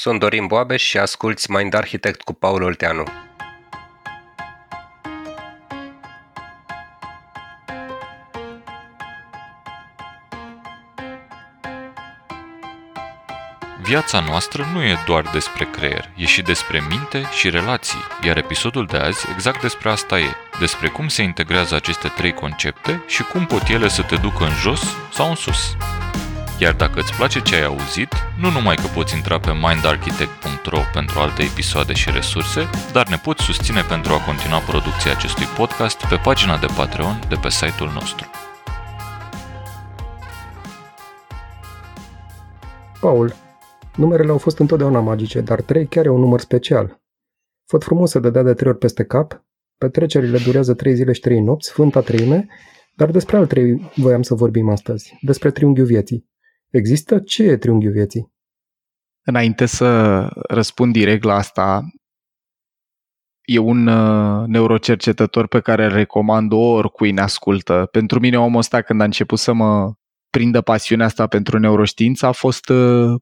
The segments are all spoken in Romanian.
Sunt Dorin Boabeș și asculți Mind Architect cu Paul Olteanu. Viața noastră nu e doar despre creier, e și despre minte și relații, iar episodul de azi exact despre asta e, despre cum se integrează aceste trei concepte și cum pot ele să te ducă în jos sau în sus. Iar dacă îți place ce ai auzit, nu numai că poți intra pe mindarchitect.ro pentru alte episoade și resurse, dar ne poți susține pentru a continua producția acestui podcast pe pagina de Patreon de pe site-ul nostru. Paul, numerele au fost întotdeauna magice, dar 3 chiar e un număr special. Făt frumos să dădea de trei ori peste cap, petrecerile durează 3 zile și 3 nopți, Sfânta Treime, dar despre al trei voiam să vorbim astăzi, despre triunghiul vieții. Există? Ce e triunghiul vieții? Înainte să răspund direct la asta, e un uh, neurocercetător pe care îl recomand oricui ne ascultă. Pentru mine omul ăsta când a început să mă prindă pasiunea asta pentru neuroștiință a fost uh,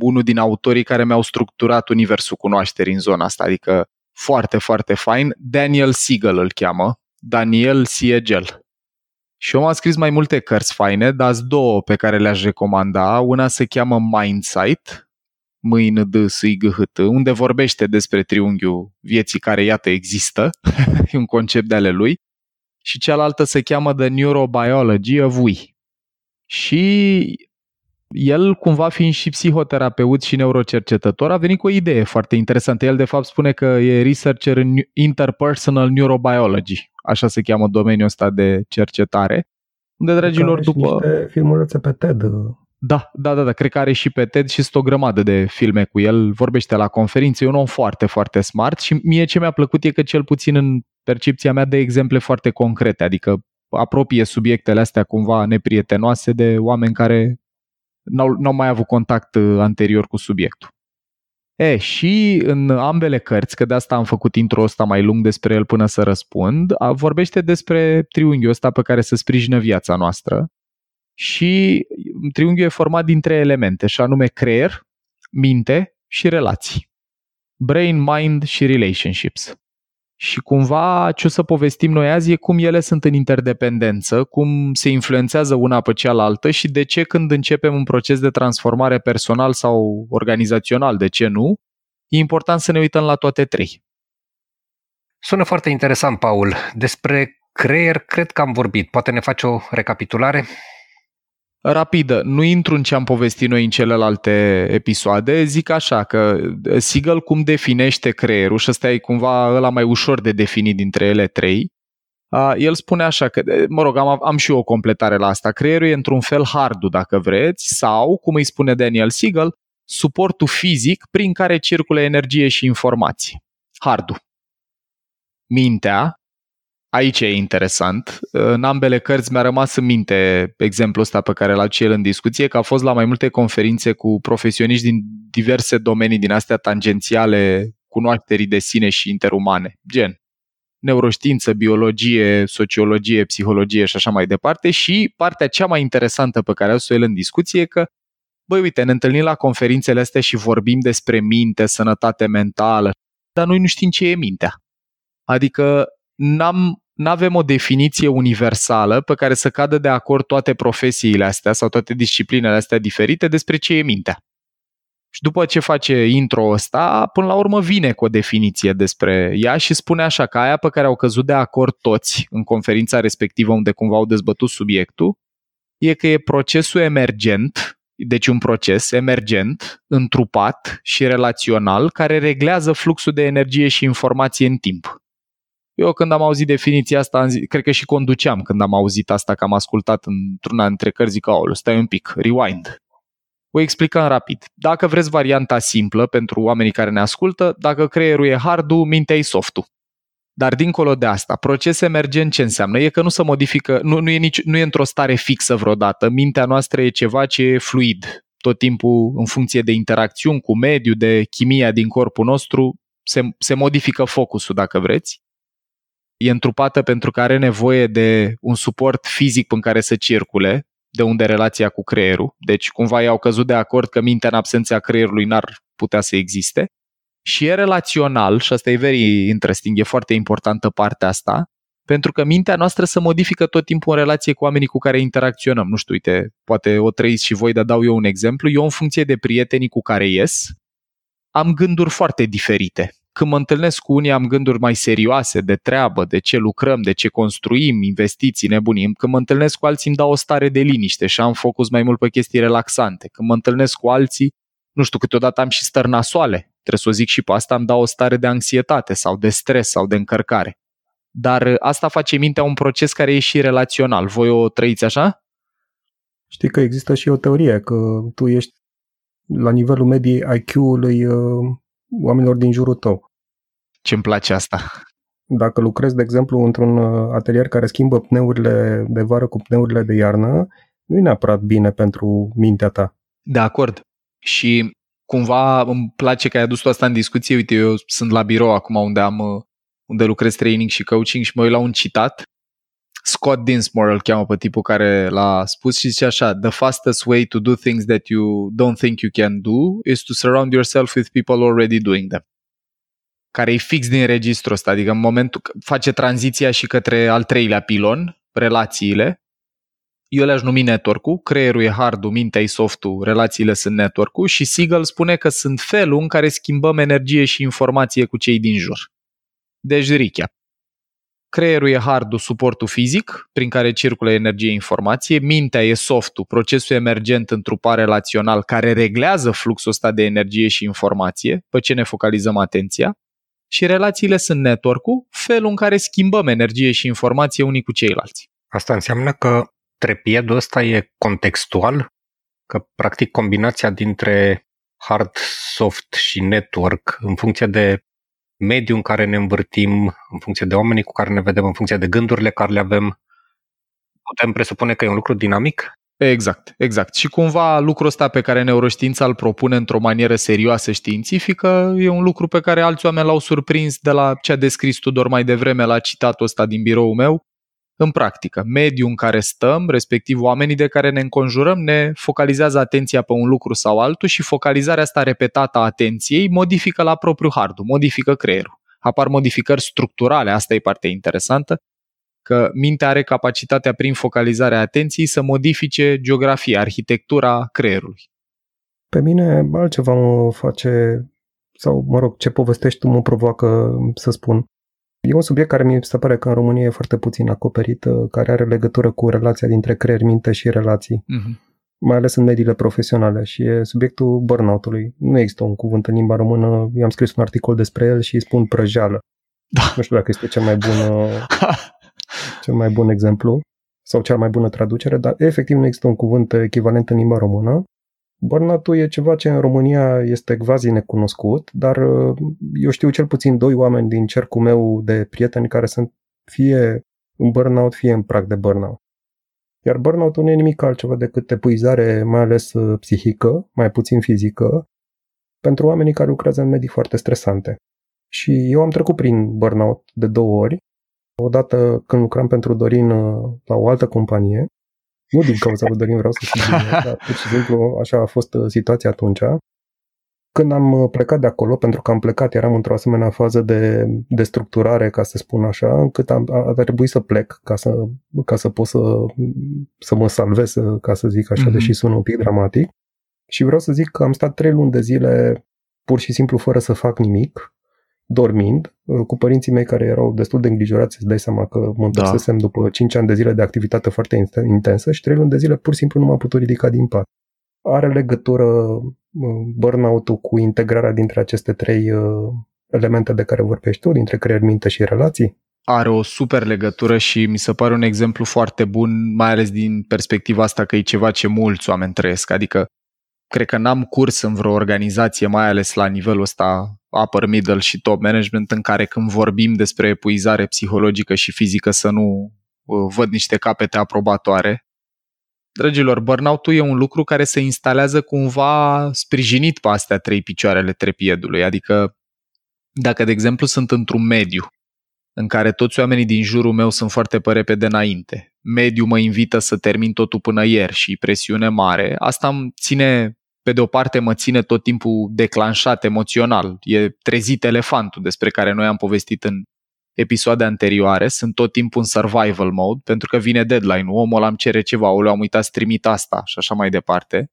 unul din autorii care mi-au structurat universul cunoașterii în zona asta, adică foarte, foarte fain. Daniel Siegel îl cheamă, Daniel Siegel. Și eu am scris mai multe cărți faine, dar două pe care le-aș recomanda. Una se cheamă Mindsight, mâine d s g h t unde vorbește despre triunghiul vieții care, iată, există, e un concept de ale lui, și cealaltă se cheamă The Neurobiology of We. Și el, cumva fiind și psihoterapeut și neurocercetător, a venit cu o idee foarte interesantă. El, de fapt, spune că e researcher în interpersonal neurobiology, așa se cheamă domeniul ăsta de cercetare. Unde, dragilor, după... filmulețe pe TED. Da, da, da, da, cred că are și pe TED și sunt o grămadă de filme cu el, vorbește la conferințe, e un om foarte, foarte smart și mie ce mi-a plăcut e că cel puțin în percepția mea de exemple foarte concrete, adică apropie subiectele astea cumva neprietenoase de oameni care n-au, n-au mai avut contact uh, anterior cu subiectul. E, și în ambele cărți, că de asta am făcut intro ăsta mai lung despre el până să răspund, a, vorbește despre triunghiul ăsta pe care să sprijină viața noastră. Și triunghiul e format din trei elemente, și anume creier, minte și relații. Brain, mind și relationships. Și cumva ce o să povestim noi azi e cum ele sunt în interdependență, cum se influențează una pe cealaltă și de ce când începem un proces de transformare personal sau organizațional, de ce nu, e important să ne uităm la toate trei. Sună foarte interesant, Paul. Despre creier cred că am vorbit. Poate ne faci o recapitulare? Rapidă. Nu intru în ce am povestit noi în celelalte episoade. Zic așa că Siegel cum definește creierul și ăsta e cumva ăla mai ușor de definit dintre ele trei. El spune așa că, mă rog, am, am și eu o completare la asta. Creierul e într-un fel hardul, dacă vreți, sau, cum îi spune Daniel Siegel, suportul fizic prin care circulă energie și informații. Hardul. Mintea, Aici e interesant. În ambele cărți mi-a rămas în minte exemplul ăsta pe care l-a el în discuție, că a fost la mai multe conferințe cu profesioniști din diverse domenii din astea tangențiale cunoașterii de sine și interumane, gen neuroștiință, biologie, sociologie, psihologie și așa mai departe și partea cea mai interesantă pe care a o el în discuție e că băi, uite, ne întâlnim la conferințele astea și vorbim despre minte, sănătate mentală, dar noi nu știm ce e mintea. Adică n-am nu avem o definiție universală pe care să cadă de acord toate profesiile astea sau toate disciplinele astea diferite despre ce e mintea. Și după ce face intro ăsta, până la urmă vine cu o definiție despre ea și spune așa că aia pe care au căzut de acord toți în conferința respectivă unde cumva au dezbătut subiectul, e că e procesul emergent, deci un proces emergent, întrupat și relațional care reglează fluxul de energie și informație în timp. Eu când am auzit definiția asta, am zis, cred că și conduceam când am auzit asta, că am ascultat într-una dintre cărți, zic, aoleu, stai un pic, rewind. O explicăm rapid. Dacă vreți varianta simplă pentru oamenii care ne ascultă, dacă creierul e hardul, mintea e softul. Dar dincolo de asta, proces emergent ce înseamnă? E că nu se modifică, nu, nu, e, nici, nu e într-o stare fixă vreodată. Mintea noastră e ceva ce e fluid. Tot timpul, în funcție de interacțiuni cu mediul, de chimia din corpul nostru, se, se modifică focusul, dacă vreți e întrupată pentru că are nevoie de un suport fizic în care să circule, de unde relația cu creierul. Deci cumva ei au căzut de acord că mintea în absența creierului n-ar putea să existe. Și e relațional, și asta e very interesting, e foarte importantă partea asta, pentru că mintea noastră se modifică tot timpul în relație cu oamenii cu care interacționăm. Nu știu, uite, poate o trăiți și voi, dar dau eu un exemplu. Eu, în funcție de prietenii cu care ies, am gânduri foarte diferite. Când mă întâlnesc cu unii, am gânduri mai serioase de treabă, de ce lucrăm, de ce construim, investiții, nebunim. Când mă întâlnesc cu alții, îmi dau o stare de liniște și am focus mai mult pe chestii relaxante. Când mă întâlnesc cu alții, nu știu, câteodată am și stări nasoale. Trebuie să o zic și pe asta, îmi dau o stare de anxietate sau de stres sau de încărcare. Dar asta face mintea un proces care e și relațional. Voi o trăiți așa? Știi că există și o teorie că tu ești la nivelul medii IQ-ului uh, oamenilor din jurul tău. Ce îmi place asta? Dacă lucrezi, de exemplu, într-un uh, atelier care schimbă pneurile de vară cu pneurile de iarnă, nu e neapărat bine pentru mintea ta. De acord. Și cumva îmi place că ai adus asta în discuție. Uite, eu sunt la birou acum unde am uh, unde lucrez training și coaching și mă uit la un citat Scott Dinsmore îl cheamă pe tipul care l-a spus și zice așa The fastest way to do things that you don't think you can do is to surround yourself with people already doing them. Care e fix din registrul ăsta, adică în momentul face tranziția și către al treilea pilon, relațiile. Eu le-aș numi network-ul, creierul e hard mintea e soft-ul, relațiile sunt network-ul și Siegel spune că sunt felul în care schimbăm energie și informație cu cei din jur. Deci recap. Creierul e hardul, suportul fizic, prin care circulă energie informație, mintea e softul, procesul emergent în trupa relațional care reglează fluxul ăsta de energie și informație, pe ce ne focalizăm atenția, și relațiile sunt network-ul, felul în care schimbăm energie și informație unii cu ceilalți. Asta înseamnă că trepiedul ăsta e contextual, că practic combinația dintre hard, soft și network în funcție de mediul în care ne învârtim, în funcție de oamenii cu care ne vedem, în funcție de gândurile care le avem, putem presupune că e un lucru dinamic? Exact, exact. Și cumva lucrul ăsta pe care neuroștiința îl propune într-o manieră serioasă științifică e un lucru pe care alți oameni l-au surprins de la ce a descris tu doar mai devreme la citatul ăsta din biroul meu, în practică. Mediul în care stăm, respectiv oamenii de care ne înconjurăm, ne focalizează atenția pe un lucru sau altul și focalizarea asta repetată a atenției modifică la propriu hardul, modifică creierul. Apar modificări structurale, asta e partea interesantă, că mintea are capacitatea prin focalizarea atenției să modifice geografia, arhitectura creierului. Pe mine altceva mă face, sau mă rog, ce povestești tu mă provoacă să spun. E un subiect care mi se pare că în România e foarte puțin acoperit, uh, care are legătură cu relația dintre creier, minte și relații. Uh-huh. Mai ales în mediile profesionale și e subiectul burnout-ului. Nu există un cuvânt în limba română, i-am scris un articol despre el și îi spun prăjeală. Da. Nu știu dacă este cel mai bun, uh, cel mai bun exemplu sau cea mai bună traducere, dar efectiv nu există un cuvânt echivalent în limba română burnout e ceva ce în România este quasi necunoscut, dar uh, eu știu cel puțin doi oameni din cercul meu de prieteni care sunt fie în burnout, fie în prag de burnout. Iar burnout nu e nimic altceva decât epuizare, mai ales uh, psihică, mai puțin fizică, pentru oamenii care lucrează în medii foarte stresante. Și eu am trecut prin burnout de două ori. Odată când lucram pentru Dorin uh, la o altă companie nu din cauza lui Dorin vreau să fiu dar pur și simplu așa a fost uh, situația atunci. Când am uh, plecat de acolo, pentru că am plecat, eram într-o asemenea fază de, de structurare, ca să spun așa, încât am, a, a trebuit să plec ca să, ca să pot să, să mă salvez, uh, ca să zic așa, mm-hmm. deși sună un pic dramatic. Și vreau să zic că am stat trei luni de zile pur și simplu fără să fac nimic, dormind, uh, cu părinții mei care erau destul de îngrijorați, să dai seama că mă întorsesem da. după 5 ani de zile de activitate foarte intensă și 3 luni de zile pur și simplu nu m-am putut ridica din pat. Are legătură uh, burnout-ul cu integrarea dintre aceste trei uh, elemente de care vorbești tu, dintre creier, minte și relații? Are o super legătură și mi se pare un exemplu foarte bun, mai ales din perspectiva asta că e ceva ce mulți oameni trăiesc. Adică cred că n-am curs în vreo organizație, mai ales la nivelul ăsta upper, middle și top management, în care când vorbim despre epuizare psihologică și fizică să nu uh, văd niște capete aprobatoare. Dragilor, burnout-ul e un lucru care se instalează cumva sprijinit pe astea trei picioarele trepiedului, adică dacă, de exemplu, sunt într-un mediu în care toți oamenii din jurul meu sunt foarte pe repede înainte, mediul mă invită să termin totul până ieri și presiune mare, asta îmi ține, pe de o parte mă ține tot timpul declanșat emoțional. E trezit elefantul despre care noi am povestit în episoade anterioare, sunt tot timpul în survival mode, pentru că vine deadline-ul, omul ăla îmi cere ceva, o am uitat să trimit asta și așa mai departe.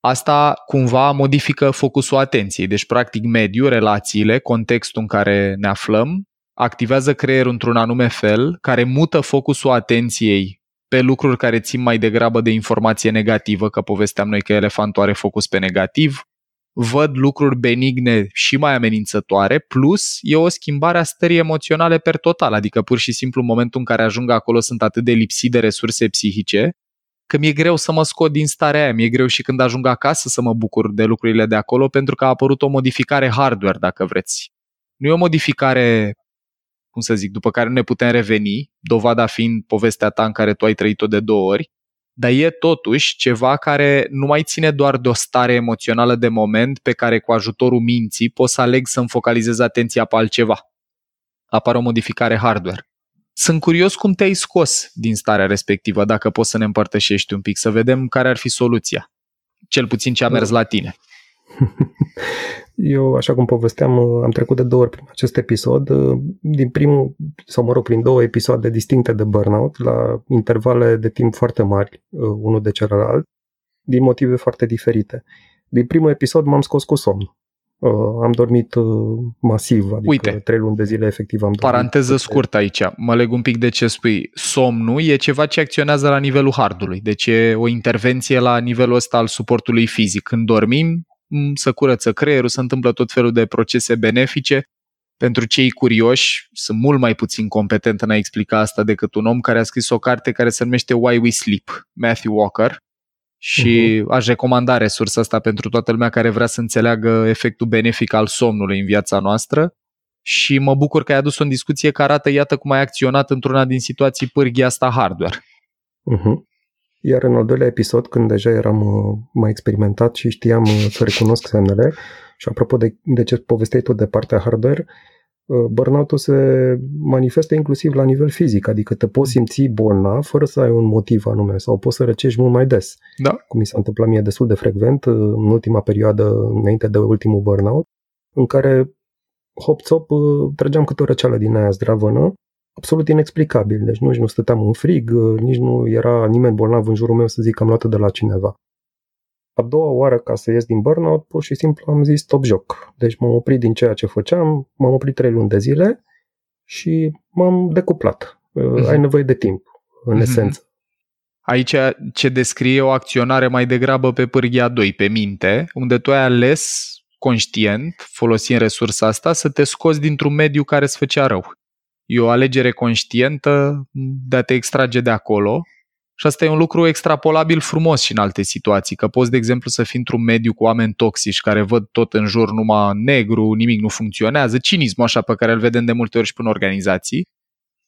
Asta cumva modifică focusul atenției, deci practic mediul, relațiile, contextul în care ne aflăm, activează creierul într-un anume fel, care mută focusul atenției pe lucruri care țin mai degrabă de informație negativă, că povesteam noi că elefantul are focus pe negativ, văd lucruri benigne și mai amenințătoare, plus e o schimbare a stării emoționale per total, adică pur și simplu în momentul în care ajung acolo sunt atât de lipsit de resurse psihice, că mi-e greu să mă scot din starea aia, mi-e greu și când ajung acasă să mă bucur de lucrurile de acolo, pentru că a apărut o modificare hardware, dacă vreți. Nu e o modificare, cum să zic, după care nu ne putem reveni, dovada fiind povestea ta în care tu ai trăit-o de două ori, dar e totuși ceva care nu mai ține doar de o stare emoțională de moment pe care cu ajutorul minții pot să aleg să-mi focalizez atenția pe altceva. Apare o modificare hardware. Sunt curios cum te-ai scos din starea respectivă, dacă poți să ne împărtășești un pic, să vedem care ar fi soluția. Cel puțin ce a mers la tine. Eu, așa cum povesteam, am trecut de două ori prin acest episod, din primul, sau mă rog, prin două episoade distincte de burnout, la intervale de timp foarte mari, unul de celălalt, din motive foarte diferite. Din primul episod m-am scos cu somn. Uh, am dormit uh, masiv, adică Uite, trei luni de zile efectiv am dormit. Paranteză scurtă aici, mă leg un pic de ce spui. Somnul e ceva ce acționează la nivelul hardului, deci e o intervenție la nivelul ăsta al suportului fizic. Când dormim, să curăță creierul, se întâmplă tot felul de procese benefice. Pentru cei curioși, sunt mult mai puțin competent în a explica asta decât un om care a scris o carte care se numește Why We Sleep, Matthew Walker, și uh-huh. aș recomanda resursa asta pentru toată lumea care vrea să înțeleagă efectul benefic al somnului în viața noastră și mă bucur că ai adus o în discuție care arată, iată cum ai acționat într-una din situații pârghii asta hardware. Uh-huh. Iar în al doilea episod, când deja eram uh, mai experimentat și știam uh, să recunosc semnele, și apropo de, de ce povesteai tu de partea hardware, Uh, burnout-ul se manifestă inclusiv la nivel fizic, adică te poți simți bolnav fără să ai un motiv anume sau poți să răcești mult mai des. Da. Cum mi s-a întâmplat mie destul de frecvent uh, în ultima perioadă, înainte de ultimul burnout, în care hop-top uh, trăgeam câte o răceală din aia zdravănă, absolut inexplicabil. Deci nici nu stăteam în frig, nici nu era nimeni bolnav în jurul meu să zic că am luat de la cineva. A doua oară ca să ies din burnout, pur și simplu am zis stop joc. Deci m-am oprit din ceea ce făceam, m-am oprit trei luni de zile și m-am decuplat. Uh-huh. Ai nevoie de timp, în uh-huh. esență. Aici ce descrie o acționare mai degrabă pe pârghia 2, pe minte, unde tu ai ales conștient, folosind resursa asta, să te scoți dintr-un mediu care îți făcea rău. E o alegere conștientă de a te extrage de acolo și asta e un lucru extrapolabil frumos și în alte situații, că poți, de exemplu, să fii într-un mediu cu oameni toxici care văd tot în jur numai negru, nimic nu funcționează, cinismul așa pe care îl vedem de multe ori și până organizații.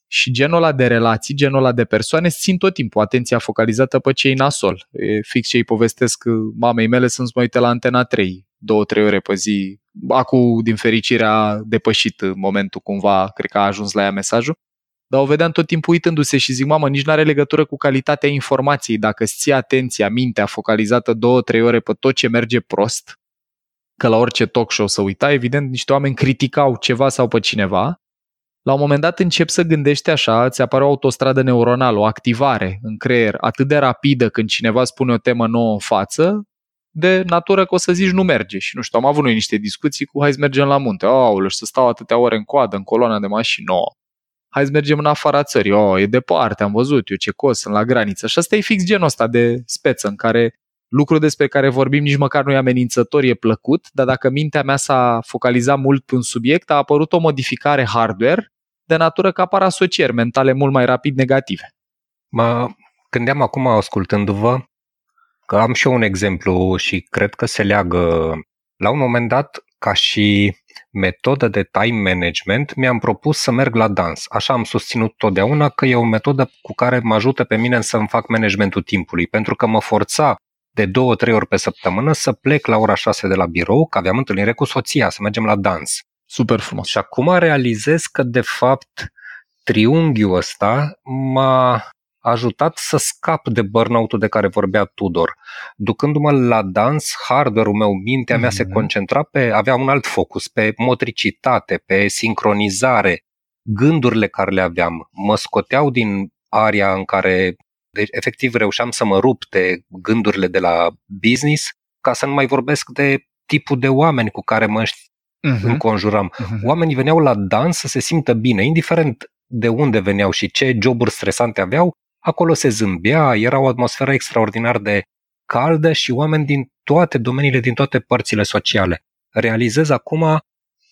Și genul ăla de relații, genul ăla de persoane țin tot timpul atenția focalizată pe cei nasol. E fix ce îi povestesc mamei mele să-mi uite la Antena 3, două, trei ore pe zi. Acu, din fericire, a depășit momentul cumva, cred că a ajuns la ea mesajul dar o vedeam tot timpul uitându-se și zic, mamă, nici nu are legătură cu calitatea informației. Dacă îți ții atenția, mintea focalizată două, trei ore pe tot ce merge prost, că la orice talk show să uita, evident, niște oameni criticau ceva sau pe cineva, la un moment dat încep să gândești așa, îți apare o autostradă neuronală, o activare în creier atât de rapidă când cineva spune o temă nouă în față, de natură că o să zici nu merge. Și nu știu, am avut noi niște discuții cu hai să mergem la munte. Aoleu, și să stau atâtea ore în coadă, în coloana de mașini nouă hai să mergem în afara țării, oh, e departe, am văzut eu ce cos, sunt la graniță. Și asta e fix genul ăsta de speță în care lucru despre care vorbim nici măcar nu e amenințător, e plăcut, dar dacă mintea mea s-a focalizat mult pe un subiect, a apărut o modificare hardware de natură că apar asocieri mentale mult mai rapid negative. Mă gândeam acum ascultându-vă că am și eu un exemplu și cred că se leagă. La un moment dat, ca și metodă de time management, mi-am propus să merg la dans. Așa am susținut totdeauna că e o metodă cu care mă ajută pe mine să-mi fac managementul timpului, pentru că mă forța de două, trei ori pe săptămână să plec la ora 6 de la birou, că aveam întâlnire cu soția, să mergem la dans. Super frumos. Și acum realizez că, de fapt, triunghiul ăsta m-a ajutat să scap de burnout-ul de care vorbea Tudor. Ducându-mă la dans, hardware-ul meu, mintea mea mm-hmm. se mhm. concentra pe, avea un alt focus, pe motricitate, pe sincronizare, gândurile care le aveam mă scoteau din aria în care deci, efectiv reușeam să mă rup de gândurile de la business ca să nu mai vorbesc de tipul de oameni cu care mă uh-huh. înconjuram. Uh-huh. Oamenii veneau la dans să se simtă bine, indiferent de unde veneau și ce joburi stresante aveau, acolo se zâmbea, era o atmosferă extraordinar de caldă și oameni din toate domeniile, din toate părțile sociale. Realizez acum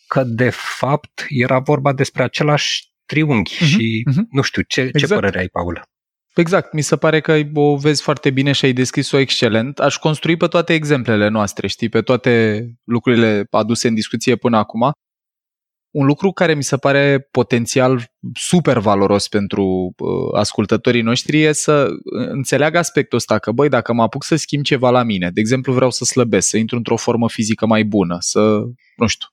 că de fapt era vorba despre același triunghi uh-huh, și uh-huh. nu știu, ce, exact. ce părere ai, Paul? Exact, mi se pare că o vezi foarte bine și ai deschis-o excelent. Aș construi pe toate exemplele noastre, știi, pe toate lucrurile aduse în discuție până acum. Un lucru care mi se pare potențial super valoros pentru uh, ascultătorii noștri e să înțeleagă aspectul ăsta, că băi, dacă mă apuc să schimb ceva la mine, de exemplu vreau să slăbesc, să intru într-o formă fizică mai bună, să, nu știu,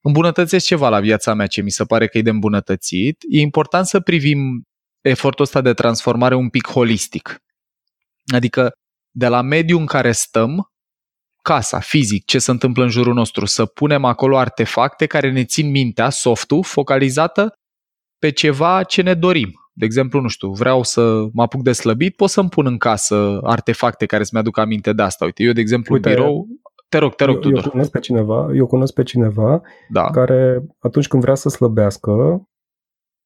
îmbunătățesc ceva la viața mea ce mi se pare că e de îmbunătățit, e important să privim efortul ăsta de transformare un pic holistic. Adică de la mediul în care stăm, casa, fizic, ce se întâmplă în jurul nostru, să punem acolo artefacte care ne țin mintea, softul, focalizată pe ceva ce ne dorim. De exemplu, nu știu, vreau să mă apuc de slăbit, pot să-mi pun în casă artefacte care să-mi aduc aminte de asta. Uite, eu, de exemplu, Uite, birou, te rog, te rog, eu, Tudor. Eu cunosc pe cineva, eu cunosc pe cineva da. care atunci când vrea să slăbească,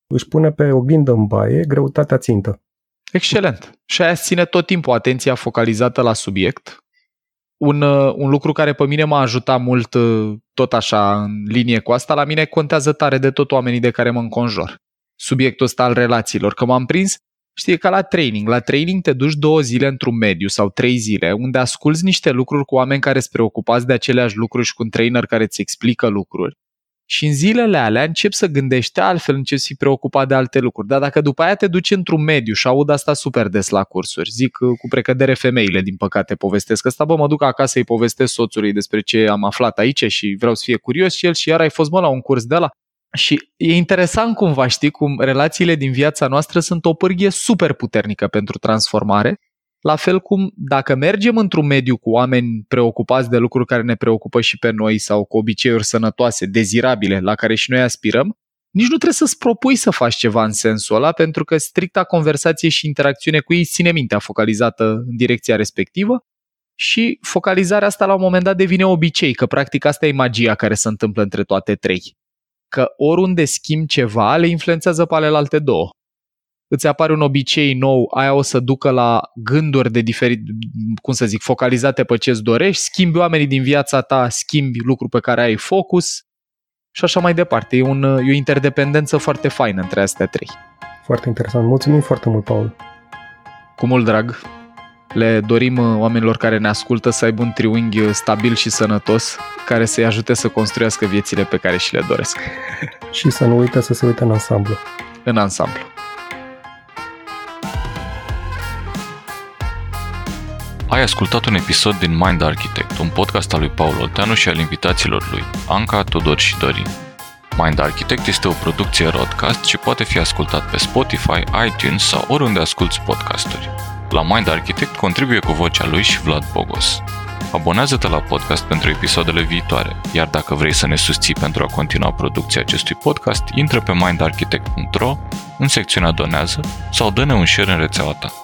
își pune pe oglindă în baie greutatea țintă. Excelent. Și aia ține tot timpul atenția focalizată la subiect. Un, uh, un lucru care pe mine m-a ajutat mult uh, tot așa în linie cu asta, la mine contează tare de tot oamenii de care mă înconjor. Subiectul ăsta al relațiilor. Că m-am prins Știi, ca la training. La training te duci două zile într-un mediu sau trei zile unde asculți niște lucruri cu oameni care sunt preocupați de aceleași lucruri și cu un trainer care îți explică lucruri. Și în zilele alea încep să gândești altfel, încep să fii preocupat de alte lucruri. Dar dacă după aia te duci într-un mediu și aud asta super des la cursuri, zic uh, cu precădere femeile, din păcate, povestesc asta, bă, mă duc acasă să-i povestesc soțului despre ce am aflat aici și vreau să fie curios și el și iar ai fost, mă, la un curs de la și e interesant cumva, știi, cum relațiile din viața noastră sunt o pârghie super puternică pentru transformare, la fel cum dacă mergem într-un mediu cu oameni preocupați de lucruri care ne preocupă și pe noi sau cu obiceiuri sănătoase, dezirabile, la care și noi aspirăm, nici nu trebuie să-ți propui să faci ceva în sensul ăla, pentru că stricta conversație și interacțiune cu ei ține mintea focalizată în direcția respectivă și focalizarea asta la un moment dat devine obicei, că practic asta e magia care se întâmplă între toate trei că oriunde schimbi ceva, le influențează pe alte două. Îți apare un obicei nou, aia o să ducă la gânduri de diferit, cum să zic, focalizate pe ce îți dorești, schimbi oamenii din viața ta, schimbi lucruri pe care ai focus și așa mai departe. E, un, e o interdependență foarte faină între astea trei. Foarte interesant. Mulțumim foarte mult, Paul. Cu mult drag. Le dorim uh, oamenilor care ne ascultă să aibă un triunghi uh, stabil și sănătos, care să-i ajute să construiască viețile pe care și le doresc. și să nu uite să se uite în ansamblu. În ansamblu. Ai ascultat un episod din Mind Architect, un podcast al lui Paul Olteanu și al invitaților lui, Anca, Tudor și Dorin. Mind Architect este o producție podcast și poate fi ascultat pe Spotify, iTunes sau oriunde asculti podcasturi. La Mind Architect contribuie cu vocea lui și Vlad Bogos. Abonează-te la podcast pentru episoadele viitoare, iar dacă vrei să ne susții pentru a continua producția acestui podcast, intră pe mindarchitect.ro în secțiunea Donează sau dă-ne un share în rețeaua ta.